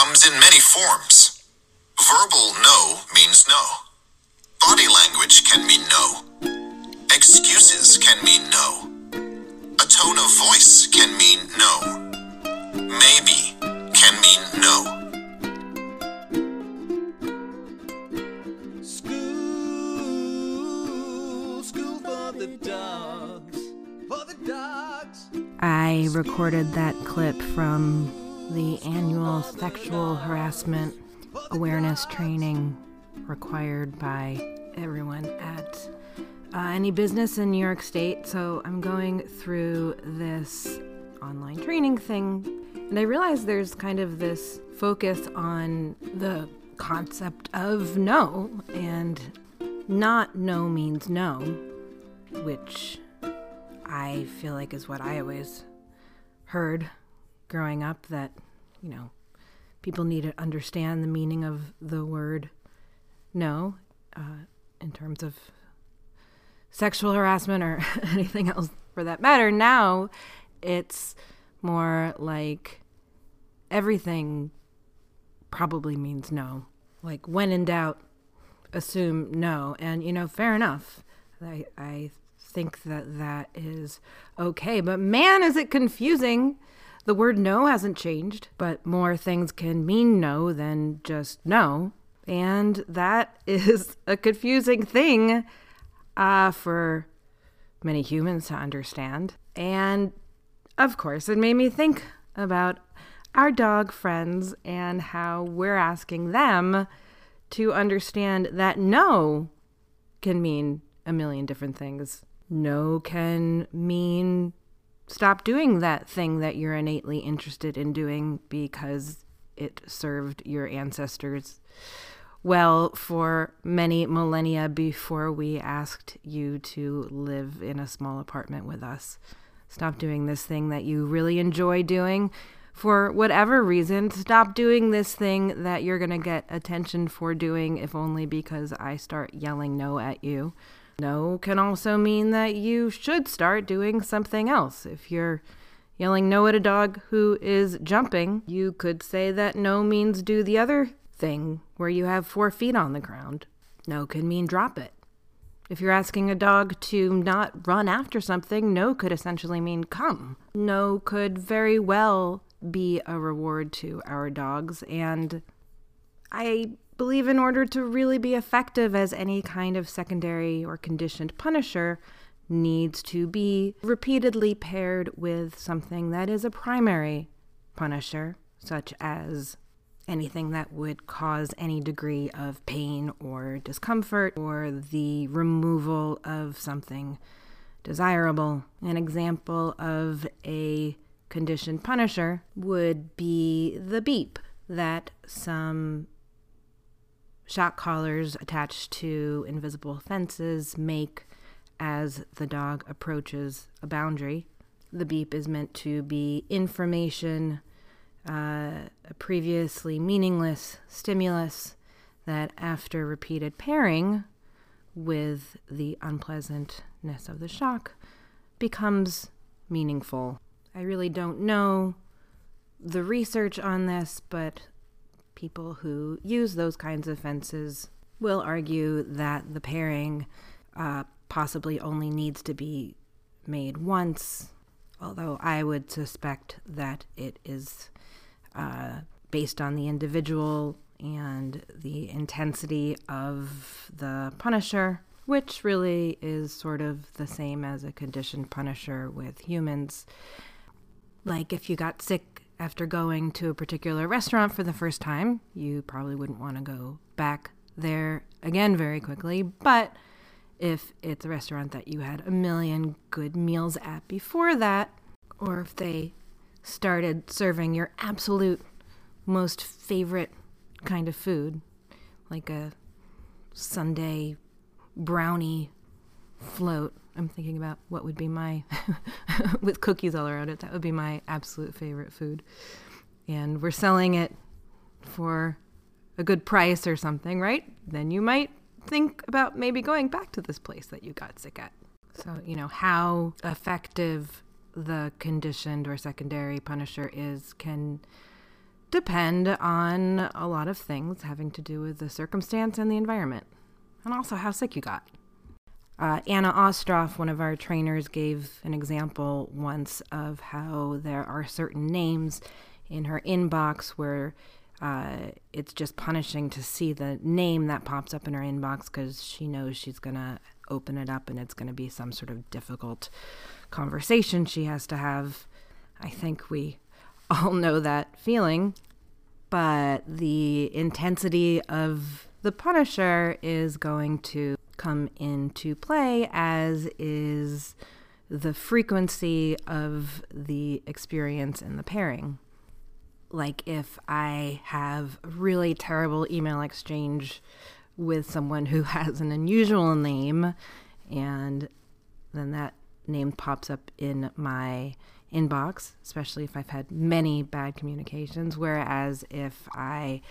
comes in many forms. Verbal no means no. Body language can mean no. Excuses can mean no. A tone of voice can mean no. Maybe can mean no. School, school for the dogs, for the dogs. I recorded that clip from the annual sexual harassment awareness training required by everyone at uh, any business in New York State. So I'm going through this online training thing, and I realize there's kind of this focus on the concept of no, and not no means no, which I feel like is what I always heard growing up that, you know, people need to understand the meaning of the word no uh, in terms of sexual harassment or anything else for that matter. Now it's more like everything probably means no. Like when in doubt, assume no. And, you know, fair enough. I, I think that that is okay. But man, is it confusing. The word no hasn't changed, but more things can mean no than just no. And that is a confusing thing uh, for many humans to understand. And of course, it made me think about our dog friends and how we're asking them to understand that no can mean a million different things. No can mean stop doing that thing that you're innately interested in doing because it served your ancestors well for many millennia before we asked you to live in a small apartment with us. Stop doing this thing that you really enjoy doing for whatever reason. Stop doing this thing that you're going to get attention for doing, if only because I start yelling no at you. No can also mean that you should start doing something else. If you're yelling no at a dog who is jumping, you could say that no means do the other thing where you have four feet on the ground. No could mean drop it. If you're asking a dog to not run after something, no could essentially mean come. No could very well be a reward to our dogs. And I believe in order to really be effective as any kind of secondary or conditioned punisher, needs to be repeatedly paired with something that is a primary punisher, such as anything that would cause any degree of pain or discomfort or the removal of something desirable. An example of a conditioned punisher would be the beep that some shock collars attached to invisible fences make as the dog approaches a boundary. The beep is meant to be information uh, a previously meaningless stimulus that, after repeated pairing with the unpleasantness of the shock, becomes meaningful. I really don't know the research on this, but people who use those kinds of fences will argue that the pairing uh, possibly only needs to be made once, although I would suspect that it is uh, based on the individual and the intensity of the punisher, which really is sort of the same as a conditioned punisher with humans. Like if you got sick after going to a particular restaurant for the first time, you probably wouldn't want to go back there again very quickly. But if it's a restaurant that you had a million good meals at before that, or if they started serving your absolute most favorite kind of food, like a Sunday brownie float. I'm thinking about what would be my, with cookies all around it, that would be my absolute favorite food. And we're selling it for a good price or something, right? Then you might think about maybe going back to this place that you got sick at. So, you know, how effective the conditioned or secondary punisher is can depend on a lot of things having to do with the circumstance and the environment, and also how sick you got. Uh, Anna Ostroff, one of our trainers, gave an example once of how there are certain names in her inbox where uh, it's just punishing to see the name that pops up in her inbox because she knows she's going to open it up and it's going to be some sort of difficult conversation she has to have. I think we all know that feeling, but the intensity of the Punisher is going to come into play, as is the frequency of the experience and the pairing. Like if I have a really terrible email exchange with someone who has an unusual name, and then that name pops up in my inbox, especially if I've had many bad communications. Whereas if I,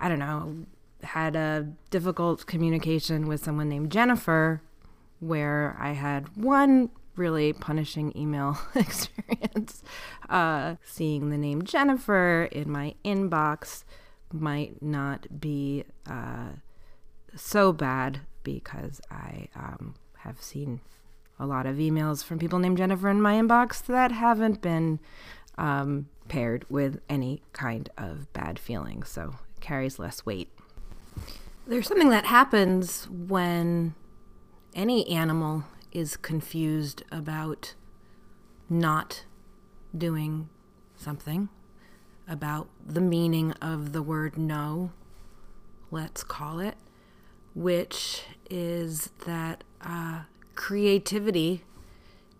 I don't know, had a difficult communication with someone named Jennifer, where I had one really punishing email experience, uh, seeing the name Jennifer in my inbox might not be uh, so bad because I um, have seen a lot of emails from people named Jennifer in my inbox that haven't been um, paired with any kind of bad feeling, so it carries less weight. There's something that happens when any animal is confused about not doing something, about the meaning of the word no, let's call it, which is that uh, creativity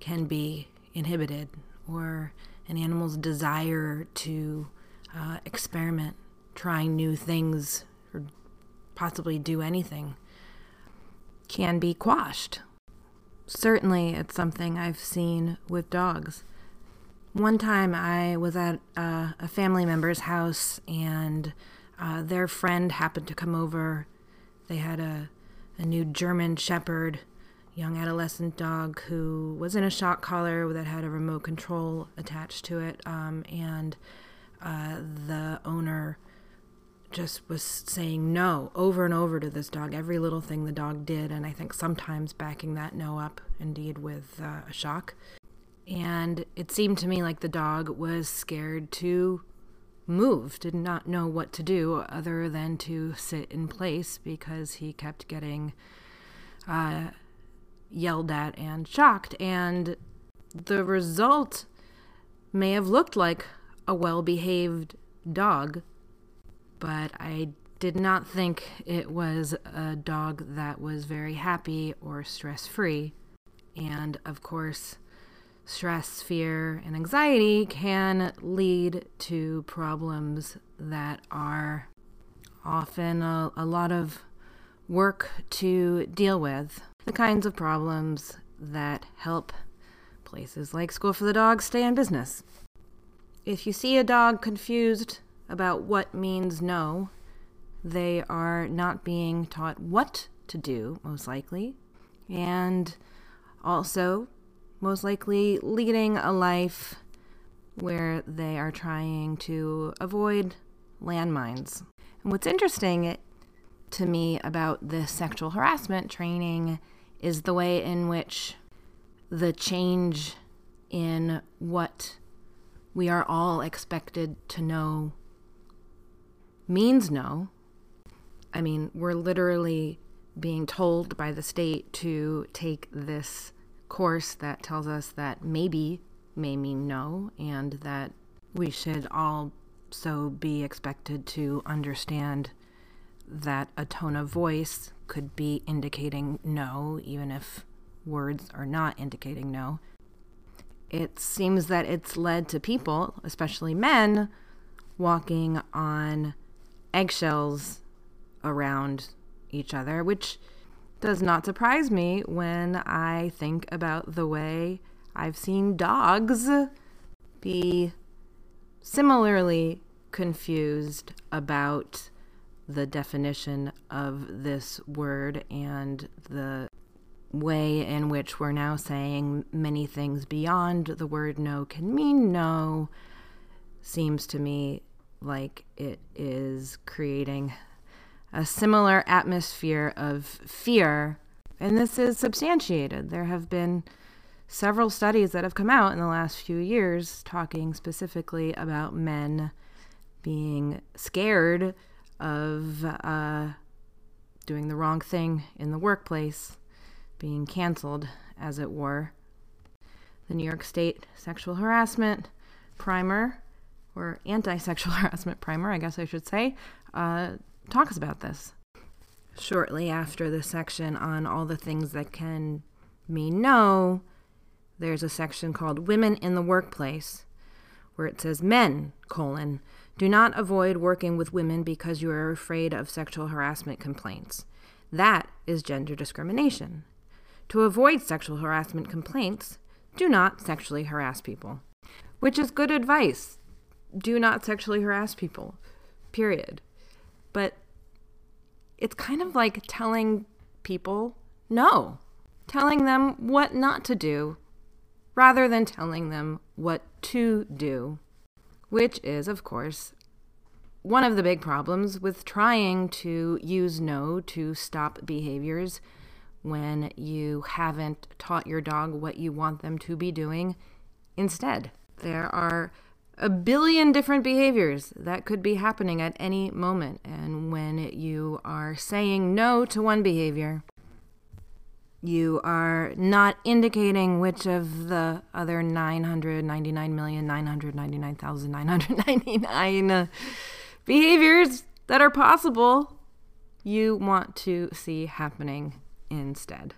can be inhibited or an animal's desire to uh, experiment, try new things, possibly do anything can be quashed. Certainly, it's something I've seen with dogs. One time I was at uh, a family member's house and uh, their friend happened to come over. They had a, a new German Shepherd young adolescent dog who was in a shock collar that had a remote control attached to it, um, and uh, the owner just was saying no over and over to this dog, every little thing the dog did, and I think sometimes backing that no up indeed with uh, a shock. And it seemed to me like the dog was scared to move, did not know what to do other than to sit in place because he kept getting uh, yelled at and shocked. And the result may have looked like a well behaved dog, but I did not think it was a dog that was very happy or stress free. And of course, stress, fear, and anxiety can lead to problems that are often a, a lot of work to deal with the kinds of problems that help places like School for the Dog stay in business. If you see a dog confused about what means no, they are not being taught what to do, most likely, and also, most likely, leading a life where they are trying to avoid landmines. And what's interesting to me about this sexual harassment training is the way in which the change in what we are all expected to know means no. I mean, we're literally being told by the state to take this course that tells us that maybe may mean no, and that we should also be expected to understand that a tone of voice could be indicating no, even if words are not indicating no. It seems that it's led to people, especially men, walking on eggshells around each other, which does not surprise me when I think about the way I've seen dogs be similarly confused about the definition of this word and the way in which we're now saying many things beyond the word no can mean no seems to me like it is creating a similar atmosphere of fear. And this is substantiated. There have been several studies that have come out in the last few years talking specifically about men being scared of uh, doing the wrong thing in the workplace, being canceled, as it were. The New York State Sexual Harassment Primer, or Anti Sexual Harassment Primer, I guess I should say, uh, talks about this. Shortly after the section on all the things that can mean no, there's a section called Women in the Workplace, where it says men, colon, do not avoid working with women because you are afraid of sexual harassment complaints. That is gender discrimination. To avoid sexual harassment complaints, do not sexually harass people. Which is good advice. Do not sexually harass people. Period. But it's kind of like telling people no, telling them what not to do rather than telling them what to do, which is, of course, one of the big problems with trying to use no to stop behaviors when you haven't taught your dog what you want them to be doing instead. There are a billion different behaviors that could be happening at any moment. And when you are saying no to one behavior, you are not indicating which of the other 999,999,999 behaviors that are possible you want to see happening instead.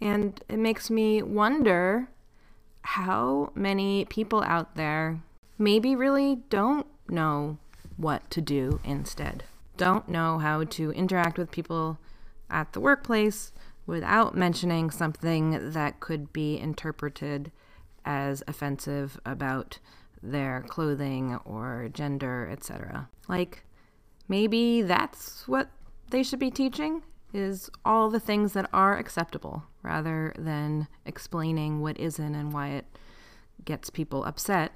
And it makes me wonder how many people out there maybe really don't know what to do instead, don't know how to interact with people at the workplace without mentioning something that could be interpreted as offensive about their clothing or gender, etc. Like, maybe that's what they should be teaching is all the things that are acceptable rather than explaining what isn't and why it gets people upset.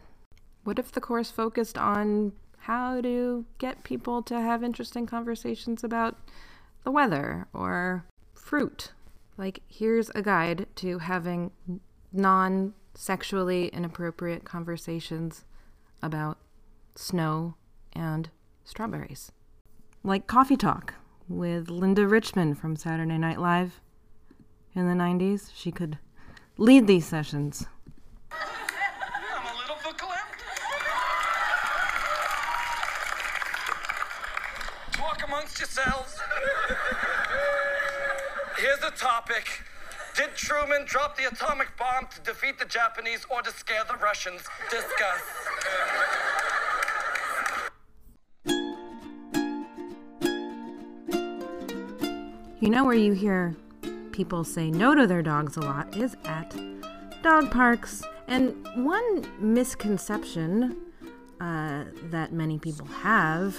What if the course focused on how to get people to have interesting conversations about the weather or fruit? Like, here's a guide to having non sexually inappropriate conversations about snow and strawberries. Like Coffee Talk with Linda Richman from Saturday Night Live in the 90s. She could lead these sessions. I'm a little verklempt. Talk amongst yourselves. Here's the topic. Did Truman drop the atomic bomb to defeat the Japanese or to scare the Russians? Discuss. You know where you hear people say no to their dogs a lot is at dog parks. And one misconception uh, that many people have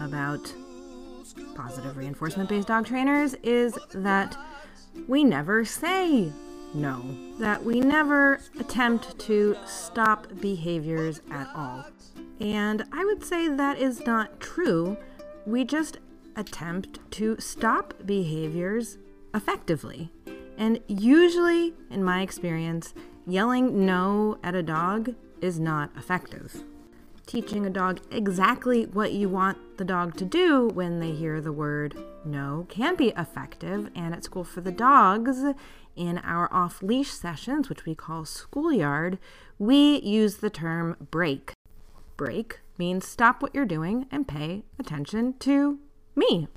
about positive reinforcement based dog trainers is that we never say no, that we never attempt to stop behaviors at all. And I would say that is not true. We just attempt to stop behaviors effectively. And usually, in my experience, yelling no at a dog is not effective. Teaching a dog exactly what you want the dog to do when they hear the word no can be effective. And at School for the Dogs, in our off leash sessions, which we call schoolyard, we use the term break. Break means stop what you're doing and pay attention to me.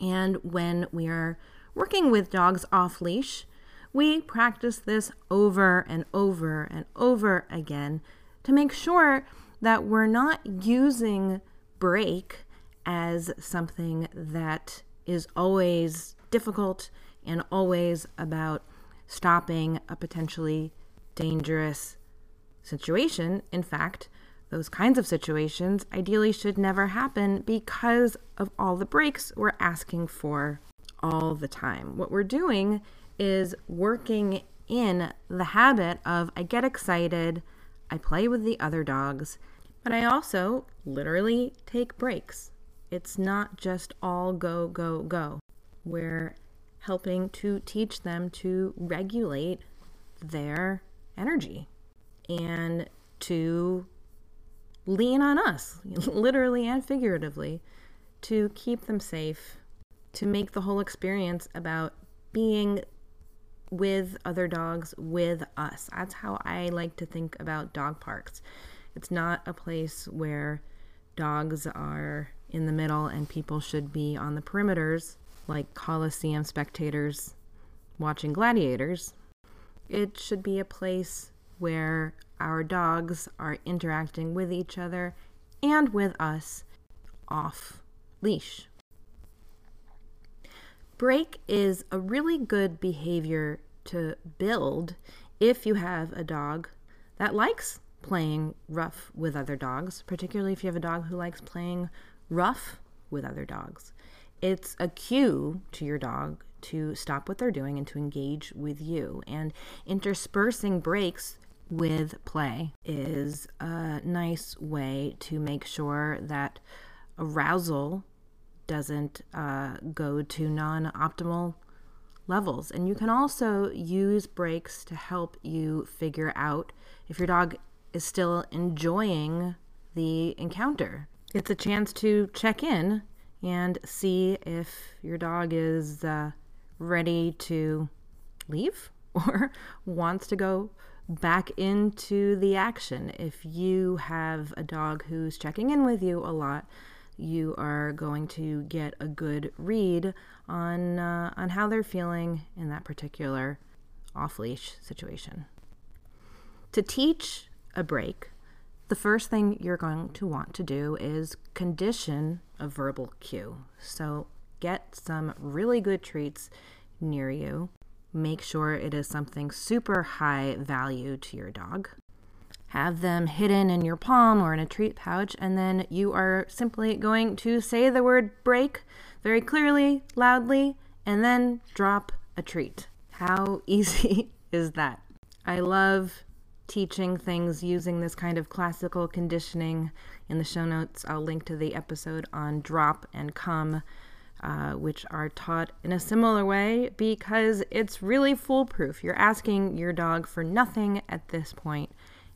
And when we are working with dogs off leash, we practice this over and over and over again to make sure that we're not using break as something that is always difficult and always about stopping a potentially dangerous situation. In fact, those kinds of situations ideally should never happen because of all the breaks we're asking for all the time. What we're doing is working in the habit of I get excited, I play with the other dogs, But I also literally take breaks. It's not just all go, go, go. We're helping to teach them to regulate their energy and to lean on us, literally and figuratively, to keep them safe, to make the whole experience about being with other dogs with us. That's how I like to think about dog parks. It's not a place where dogs are in the middle and people should be on the perimeters like Coliseum spectators watching gladiators. It should be a place where our dogs are interacting with each other and with us off leash. Break is a really good behavior to build if you have a dog that likes playing rough with other dogs, particularly if you have a dog who likes playing rough with other dogs. It's a cue to your dog to stop what they're doing and to engage with you. And interspersing breaks with play is a nice way to make sure that arousal doesn't uh, go to non optimal levels. And you can also use breaks to help you figure out if your dog is still enjoying the encounter. It's a chance to check in and see if your dog is uh, ready to leave or wants to go back into the action. If you have a dog who's checking in with you a lot, you are going to get a good read on uh, on how they're feeling in that particular off leash situation. To teach a break, the first thing you're going to want to do is condition a verbal cue. So get some really good treats near you. Make sure it is something super high value to your dog. Have them hidden in your palm or in a treat pouch, and then you are simply going to say the word break very clearly, loudly, and then drop a treat. How easy is that? I love teaching things using this kind of classical conditioning. In the show notes, I'll link to the episode on drop and come, uh, which are taught in a similar way because it's really foolproof. You're asking your dog for nothing at this point,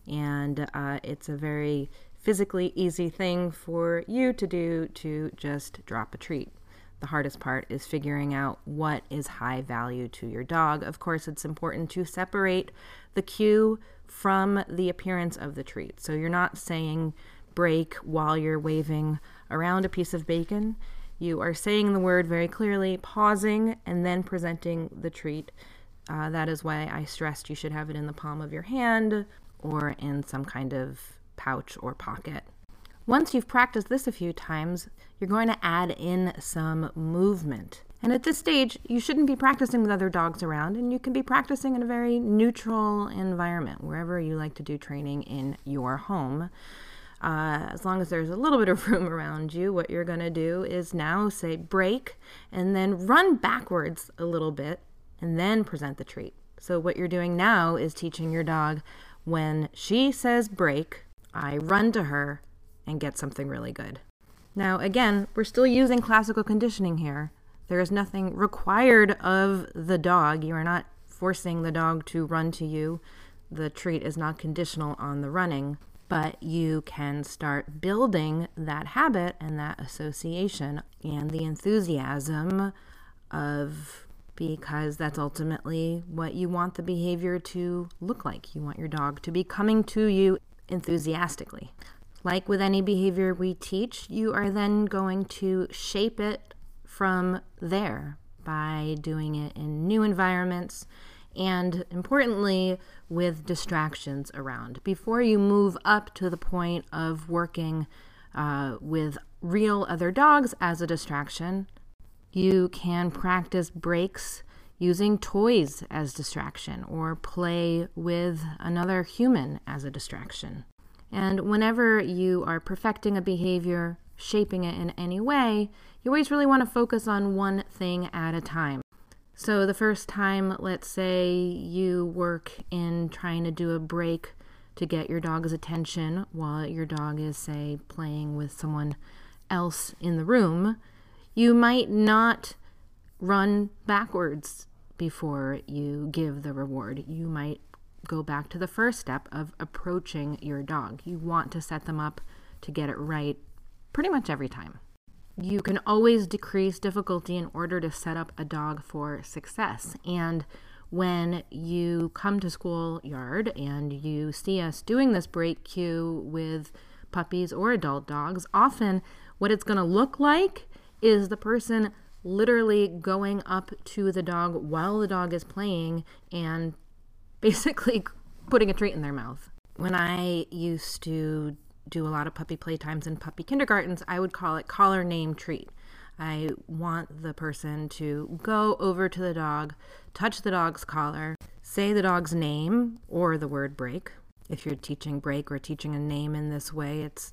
and uh, it's a very physically easy thing for you to do to just drop a treat. The hardest part is figuring out what is high value to your dog. Of course, it's important to separate the cue from the appearance of the treat. So you're not saying break while you're waving around a piece of bacon. You are saying the word very clearly, pausing, and then presenting the treat. Uh, that is why I stressed you should have it in the palm of your hand or in some kind of pouch or pocket. Once you've practiced this a few times, you're going to add in some movement. And at this stage, you shouldn't be practicing with other dogs around, and you can be practicing in a very neutral environment, wherever you like to do training in your home. Uh, as long as there's a little bit of room around you, what you're going to do is now say break and then run backwards a little bit and then present the treat. So, what you're doing now is teaching your dog when she says break, I run to her and get something really good. Now, again, we're still using classical conditioning here. There is nothing required of the dog. You are not forcing the dog to run to you. The treat is not conditional on the running, but you can start building that habit and that association and the enthusiasm of because that's ultimately what you want the behavior to look like. You want your dog to be coming to you enthusiastically. Like with any behavior we teach, you are then going to shape it from there by doing it in new environments and importantly with distractions around. Before you move up to the point of working uh, with real other dogs as a distraction you can practice breaks using toys as distraction or play with another human as a distraction. And whenever you are perfecting a behavior shaping it in any way you always really want to focus on one thing at a time. So, the first time, let's say you work in trying to do a break to get your dog's attention while your dog is, say, playing with someone else in the room, you might not run backwards before you give the reward. You might go back to the first step of approaching your dog. You want to set them up to get it right pretty much every time. You can always decrease difficulty in order to set up a dog for success. And when you come to school yard and you see us doing this break cue with puppies or adult dogs, often what it's going to look like is the person literally going up to the dog while the dog is playing and basically putting a treat in their mouth. When I used to do a lot of puppy playtimes in puppy kindergartens, I would call it collar name treat. I want the person to go over to the dog, touch the dog's collar, say the dog's name or the word break. If you're teaching break or teaching a name in this way, it's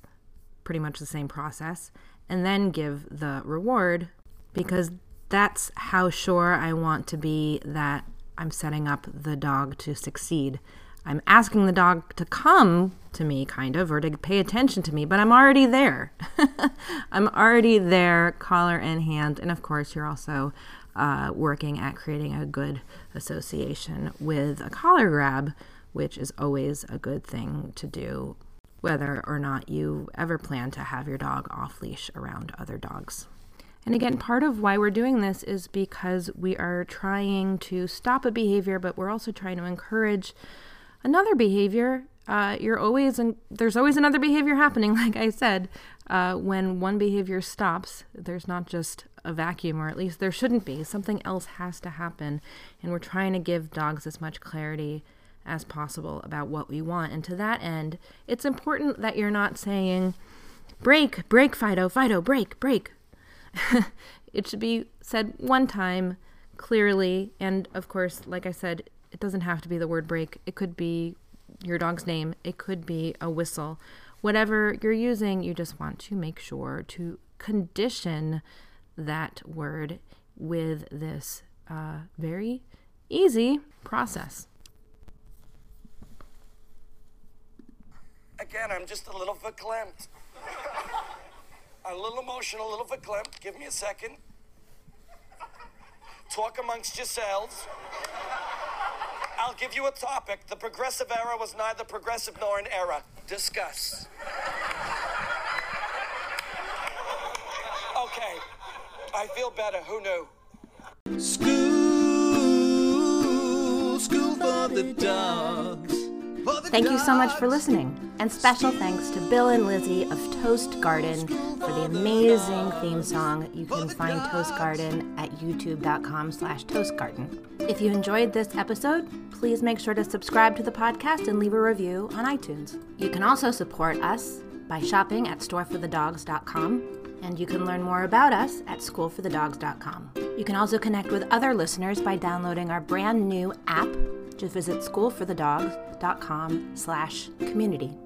pretty much the same process. And then give the reward because that's how sure I want to be that I'm setting up the dog to succeed. I'm asking the dog to come to me, kind of, or to pay attention to me, but I'm already there. I'm already there, collar in hand. And of course, you're also uh, working at creating a good association with a collar grab, which is always a good thing to do, whether or not you ever plan to have your dog off leash around other dogs. And again, part of why we're doing this is because we are trying to stop a behavior, but we're also trying to encourage another behavior. Uh, you're always and there's always another behavior happening. Like I said, uh, when one behavior stops, there's not just a vacuum, or at least there shouldn't be. Something else has to happen, and we're trying to give dogs as much clarity as possible about what we want. And to that end, it's important that you're not saying, "Break, break, Fido, Fido, break, break." it should be said one time clearly. And of course, like I said, it doesn't have to be the word break. It could be your dog's name, it could be a whistle. Whatever you're using, you just want to make sure to condition that word with this uh, very easy process. Again, I'm just a little verklempt. a little emotional, a little verklempt. Give me a second. Talk amongst yourselves. I'll give you a topic. The progressive era was neither progressive nor an era. Discuss. Okay. I feel better. Who knew? School, school for the dogs. For the Thank you so much for listening. And special thanks to Bill and Lizzie of Toast Garden for the amazing theme song. You can find Toast Garden at youtube.com slash toastgarden. If you enjoyed this episode, please make sure to subscribe to the podcast and leave a review on iTunes. You can also support us by shopping at storeforthedogs.com and you can learn more about us at schoolforthedogs.com. You can also connect with other listeners by downloading our brand new app. Just visit schoolforthedogs.com slash community.